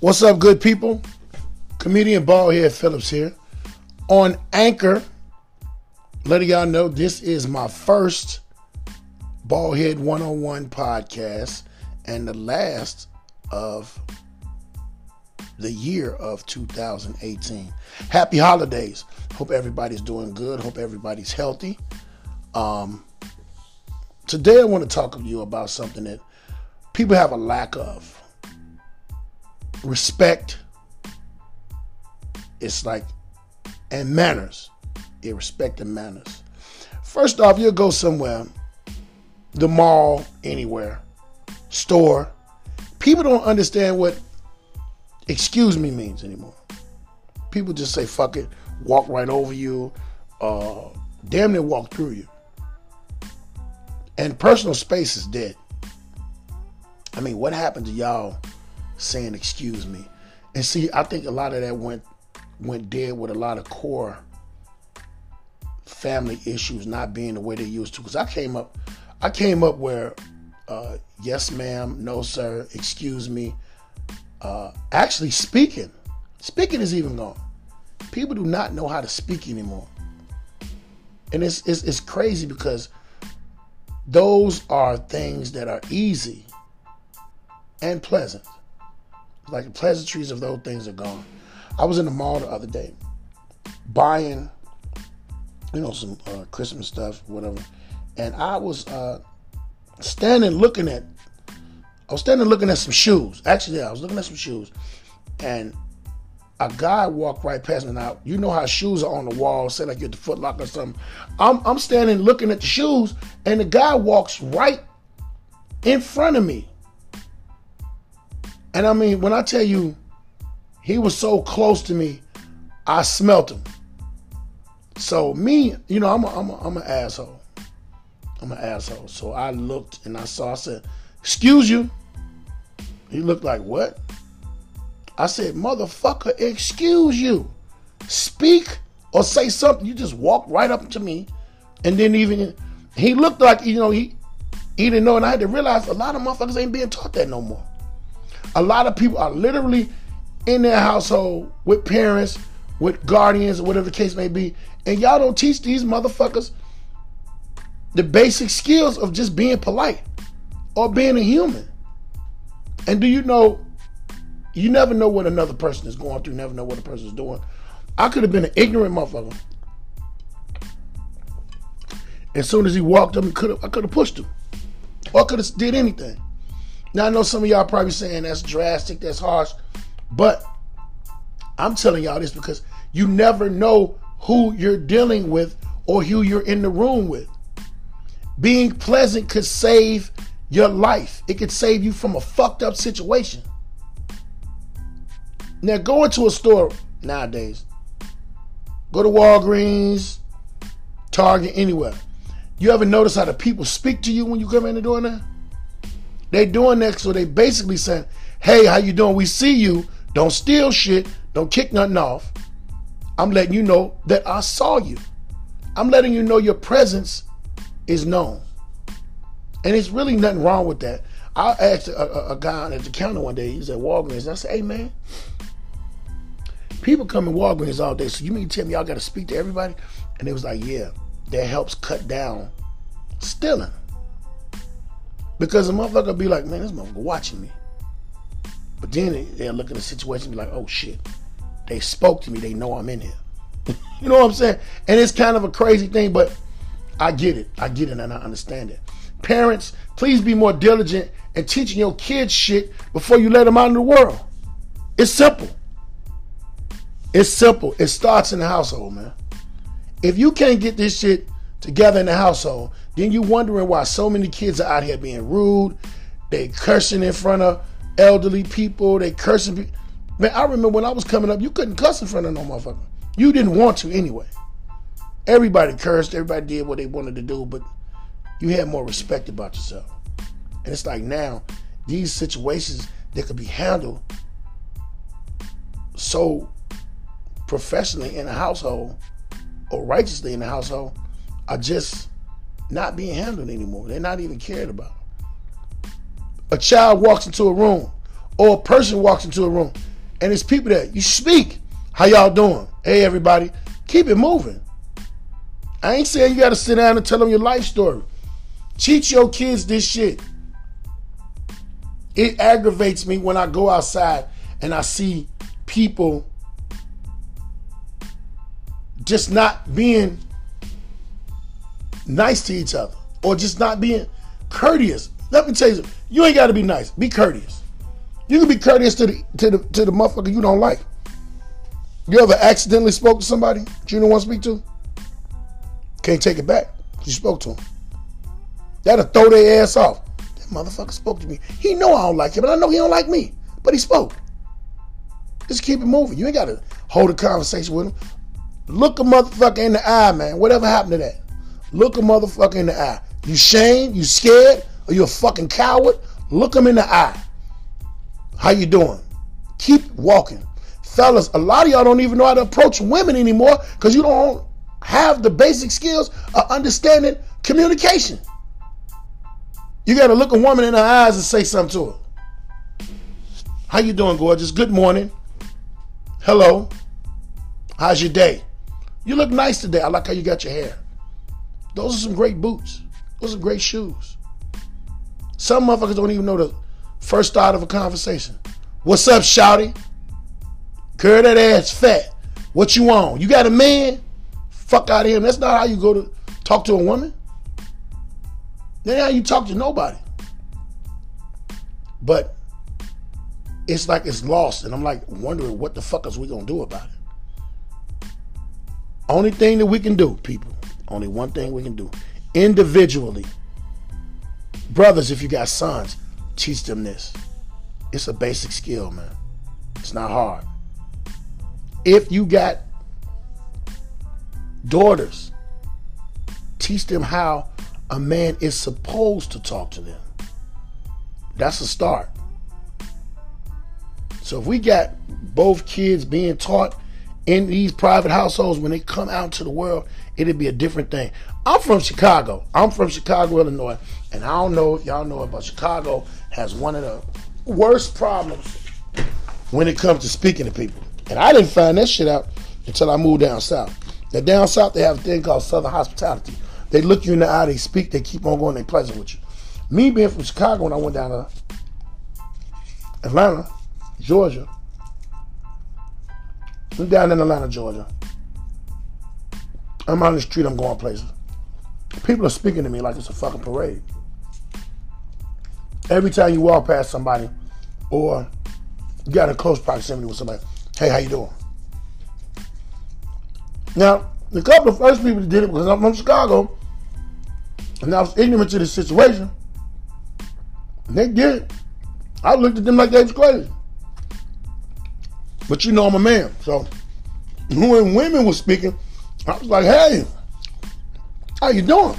What's up, good people? Comedian Baldhead Phillips here on Anchor. Letting y'all know this is my first Baldhead 101 podcast and the last of the year of 2018. Happy holidays. Hope everybody's doing good. Hope everybody's healthy. Um, today I want to talk to you about something that people have a lack of respect. It's like, and manners. it respect and manners. First off, you'll go somewhere, the mall, anywhere, store. People don't understand what excuse me means anymore. People just say fuck it, walk right over you, uh, damn near walk through you. And personal space is dead. I mean, what happened to y'all saying excuse me. And see, I think a lot of that went went dead with a lot of core family issues not being the way they used to. Because I came up, I came up where, uh, yes, ma'am, no, sir, excuse me. Uh, actually, speaking, speaking is even gone. People do not know how to speak anymore, and it's it's, it's crazy because those are things that are easy and pleasant like the pleasantries of those things are gone. I was in the mall the other day buying, you know, some uh, Christmas stuff, whatever, and I was uh, standing looking at, I was standing looking at some shoes. Actually, yeah, I was looking at some shoes, and a guy walked right past me. Now you know how shoes are on the wall, say like you're at the Foot Locker or something. I'm I'm standing looking at the shoes, and the guy walks right in front of me. And I mean, when I tell you, he was so close to me, I smelt him. So me, you know, I'm a, I'm a, I'm an asshole. I'm an asshole. So I looked and I saw. I said, "Excuse you." He looked like what? I said, "Motherfucker, excuse you. Speak or say something." You just walked right up to me, and then even he looked like you know he he didn't know, and I had to realize a lot of motherfuckers ain't being taught that no more. A lot of people are literally in their household with parents, with guardians, whatever the case may be, and y'all don't teach these motherfuckers the basic skills of just being polite or being a human. And do you know, you never know what another person is going through, never know what a person is doing. I could have been an ignorant motherfucker. As soon as he walked up, I could have pushed him. Or I could have did anything. Now I know some of y'all probably saying that's drastic, that's harsh, but I'm telling y'all this because you never know who you're dealing with or who you're in the room with. Being pleasant could save your life. It could save you from a fucked up situation. Now go into a store nowadays. Go to Walgreens, Target, anywhere. You ever notice how the people speak to you when you come in the door now? They doing that so they basically saying, hey, how you doing? We see you. Don't steal shit. Don't kick nothing off. I'm letting you know that I saw you. I'm letting you know your presence is known. And it's really nothing wrong with that. I asked a, a, a guy at the counter one day, he's at Walgreens, I said, hey man, people come in Walgreens all day, so you mean to tell me y'all got to speak to everybody? And it was like, yeah, that helps cut down stealing. Because a motherfucker be like, man, this motherfucker watching me. But then they'll look at the situation and be like, oh shit, they spoke to me. They know I'm in here. you know what I'm saying? And it's kind of a crazy thing, but I get it. I get it and I understand it. Parents, please be more diligent in teaching your kids shit before you let them out in the world. It's simple. It's simple. It starts in the household, man. If you can't get this shit together in the household, then you're wondering why so many kids are out here being rude. They cursing in front of elderly people. They cursing. Man, I remember when I was coming up, you couldn't cuss in front of no motherfucker. You didn't want to anyway. Everybody cursed. Everybody did what they wanted to do, but you had more respect about yourself. And it's like now, these situations that could be handled so professionally in a household or righteously in the household are just not being handled anymore. They're not even cared about. A child walks into a room or a person walks into a room. And it's people that you speak. How y'all doing? Hey everybody. Keep it moving. I ain't saying you gotta sit down and tell them your life story. Teach your kids this shit. It aggravates me when I go outside and I see people just not being nice to each other or just not being courteous. Let me tell you, you ain't got to be nice. Be courteous. You can be courteous to the to the to the motherfucker you don't like. You ever accidentally spoke to somebody you don't want to speak to? Can't take it back. You spoke to him. That'll throw their ass off. That motherfucker spoke to me. He know I don't like him, but I know he don't like me. But he spoke. Just keep it moving. You ain't gotta hold a conversation with him. Look a motherfucker in the eye, man. Whatever happened to that? Look a motherfucker in the eye. You shame? You scared? Or you a fucking coward? Look him in the eye. How you doing? Keep walking. Fellas, a lot of y'all don't even know how to approach women anymore because you don't have the basic skills of understanding communication. You got to look a woman in her eyes and say something to her. How you doing, gorgeous? Good morning. Hello. How's your day? You look nice today. I like how you got your hair. Those are some great boots. Those are great shoes. Some motherfuckers don't even know the first start of a conversation. What's up, Shouty? Curl that ass fat. What you want? You got a man? Fuck out of him. That's not how you go to talk to a woman. That how you talk to nobody. But it's like it's lost, and I'm like wondering what the fuck is we gonna do about it. Only thing that we can do, people. Only one thing we can do. Individually. Brothers, if you got sons, teach them this. It's a basic skill, man. It's not hard. If you got daughters, teach them how a man is supposed to talk to them. That's a start. So if we got both kids being taught in these private households when they come out to the world, it'd be a different thing. I'm from Chicago. I'm from Chicago, Illinois, and I don't know if y'all know but Chicago has one of the worst problems when it comes to speaking to people. And I didn't find that shit out until I moved down south. Now down south they have a thing called Southern hospitality. They look you in the eye, they speak, they keep on going, they pleasant with you. Me being from Chicago when I went down to Atlanta, Georgia. I'm down in Atlanta, Georgia. I'm on the street, I'm going places. People are speaking to me like it's a fucking parade. Every time you walk past somebody or you got in close proximity with somebody, hey, how you doing? Now, the couple of first people that did it because I'm from Chicago and I was ignorant to the situation. And they did. I looked at them like they was crazy. But you know I'm a man, so when women were speaking, I was like, hey, how you doing?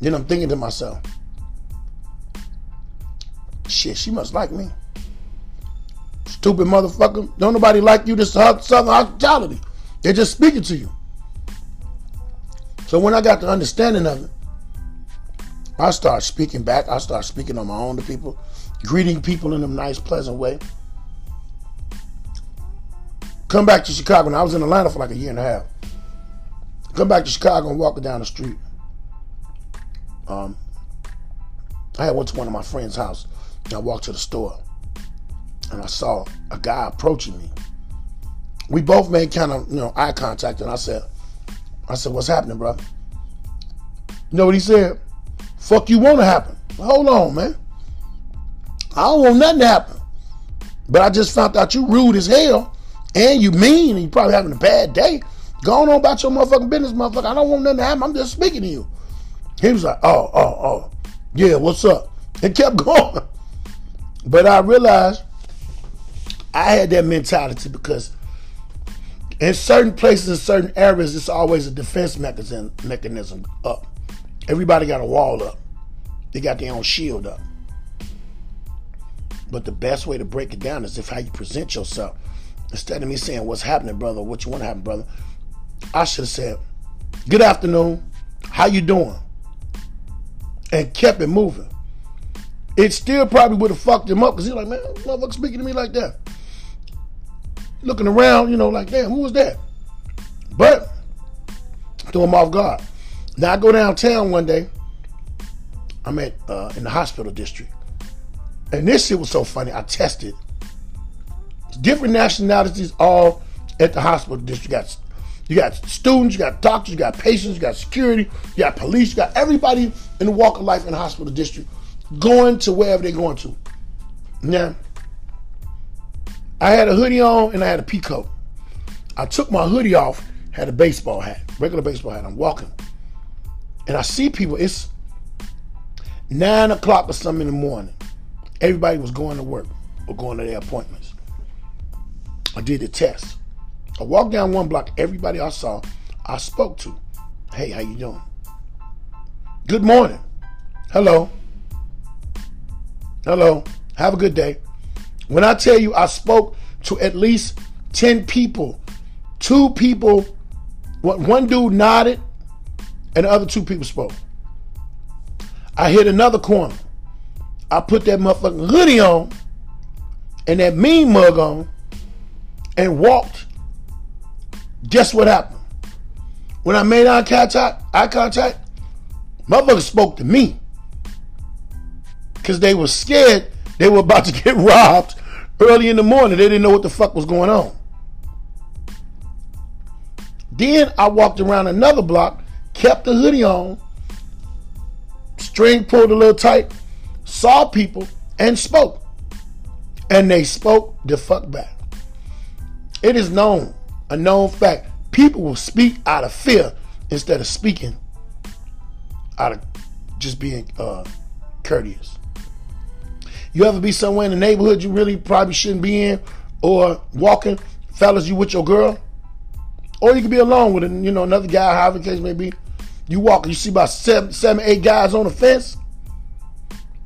Then I'm thinking to myself, shit, she must like me. Stupid motherfucker. Don't nobody like you. This southern hospitality. They're just speaking to you. So when I got the understanding of it, I start speaking back. I start speaking on my own to people, greeting people in a nice, pleasant way. Come back to Chicago. And I was in Atlanta for like a year and a half. Come back to Chicago and walking down the street. Um, I had went to one of my friend's house. And I walked to the store, and I saw a guy approaching me. We both made kind of you know eye contact, and I said, "I said, what's happening, brother?" You know what he said? "Fuck you want to happen." Hold on, man. I don't want nothing to happen. But I just found out you rude as hell and you mean and you probably having a bad day. Go on about your motherfucking business, motherfucker. I don't want nothing to happen. I'm just speaking to you. He was like, oh, oh, oh. Yeah, what's up? And kept going. But I realized I had that mentality because in certain places, in certain areas, it's always a defense mechanism mechanism up. Everybody got a wall up. They got their own shield up. But the best way to break it down is if how you present yourself. Instead of me saying, What's happening, brother? What you want to happen, brother? I should have said, Good afternoon. How you doing? And kept it moving. It still probably would have fucked him up because he's like, man, motherfucker speaking to me like that. looking around, you know, like, damn, who was that? But threw him off guard. Now I go downtown one day. I'm at uh, in the hospital district, and this shit was so funny. I tested different nationalities all at the hospital district. You got you got students, you got doctors, you got patients, you got security, you got police, you got everybody in the walk of life in the hospital district going to wherever they're going to. Now, I had a hoodie on and I had a pea coat. I took my hoodie off, had a baseball hat, regular baseball hat. I'm walking. And I see people, it's nine o'clock or something in the morning. Everybody was going to work or going to their appointments. I did the test. I walked down one block, everybody I saw, I spoke to. Hey, how you doing? Good morning. Hello. Hello. Have a good day. When I tell you I spoke to at least 10 people, two people, one dude nodded, and the other two people spoke. I hit another corner. I put that motherfucking hoodie on and that mean mug on and walked. Guess what happened? When I made eye contact, eye contact, motherfuckers spoke to me. Cause they were scared they were about to get robbed early in the morning. They didn't know what the fuck was going on. Then I walked around another block, kept the hoodie on, string pulled a little tight, saw people, and spoke. And they spoke the fuck back. It is known, a known fact, people will speak out of fear instead of speaking out of just being uh, courteous. You ever be somewhere in the neighborhood you really probably shouldn't be in, or walking, fellas, you with your girl, or you could be alone with you know another guy, however the case may be. You walk, you see about seven, seven, eight guys on the fence.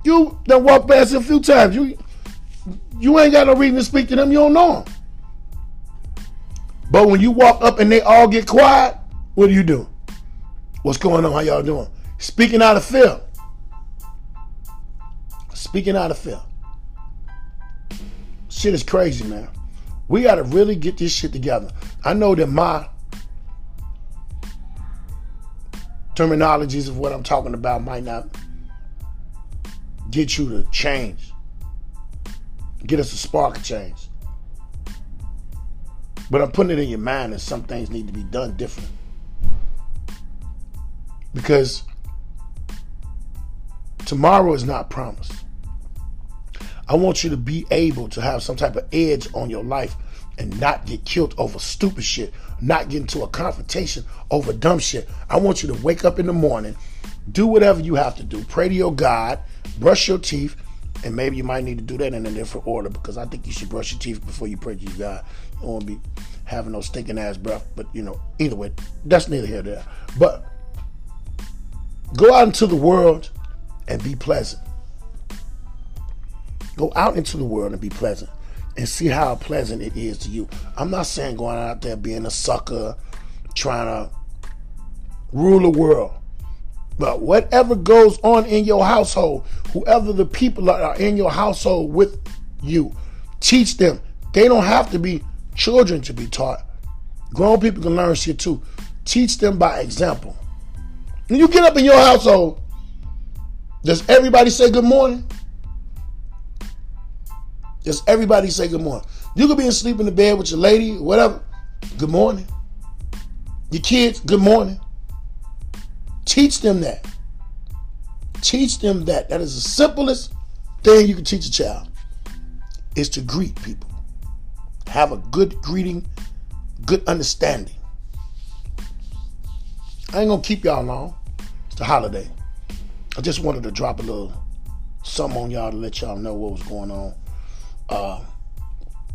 You done walk past a few times. You you ain't got no reason to speak to them. You don't know them. But when you walk up and they all get quiet, what do you do? What's going on? How y'all doing? Speaking out of fear. Speaking out of fear. Shit is crazy, man. We got to really get this shit together. I know that my terminologies of what I'm talking about might not get you to change, get us a spark of change. But I'm putting it in your mind that some things need to be done different. Because tomorrow is not promised. I want you to be able to have some type of edge on your life and not get killed over stupid shit, not get into a confrontation over dumb shit. I want you to wake up in the morning, do whatever you have to do, pray to your God, brush your teeth, and maybe you might need to do that in a different order because I think you should brush your teeth before you pray to your God. Want to be having no stinking ass breath, but you know, either way, that's neither here nor there. But go out into the world and be pleasant. Go out into the world and be pleasant and see how pleasant it is to you. I'm not saying going out there being a sucker, trying to rule the world. But whatever goes on in your household, whoever the people are in your household with you, teach them. They don't have to be children to be taught. Grown people can learn shit too. Teach them by example. When you get up in your household, does everybody say good morning? Does everybody say good morning. You could be asleep in the bed with your lady, whatever. Good morning. Your kids, good morning. Teach them that. Teach them that. That is the simplest thing you can teach a child is to greet people. Have a good greeting, good understanding. I ain't gonna keep y'all long. It's the holiday. I just wanted to drop a little something on y'all to let y'all know what was going on uh,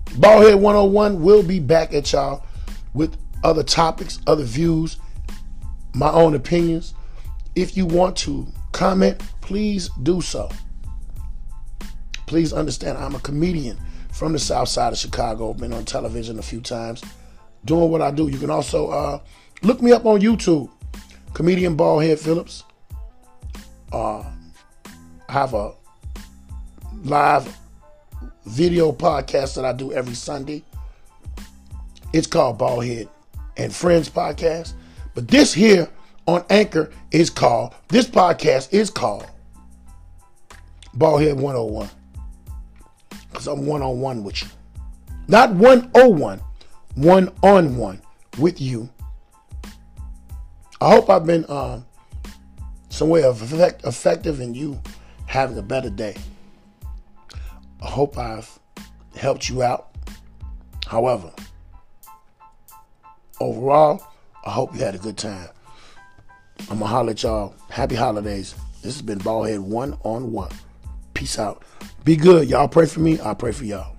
Baldhead 101 will be back at y'all with other topics, other views, my own opinions. If you want to comment, please do so. Please understand, I'm a comedian from the south side of Chicago. Been on television a few times doing what I do. You can also uh, look me up on YouTube, comedian Baldhead Phillips. Uh, I have a live video podcast that I do every Sunday. It's called Baldhead and Friends Podcast. But this here on Anchor is called, this podcast is called Baldhead 101. Because I'm one on one with you. Not 101, one on one with you. I hope I've been um, some way of effect, effective in you having a better day. I hope I've helped you out. However, overall, I hope you had a good time. I'm gonna holler at y'all. Happy holidays. This has been Baldhead One on One. Peace out. Be good. Y'all pray for me. I pray for y'all.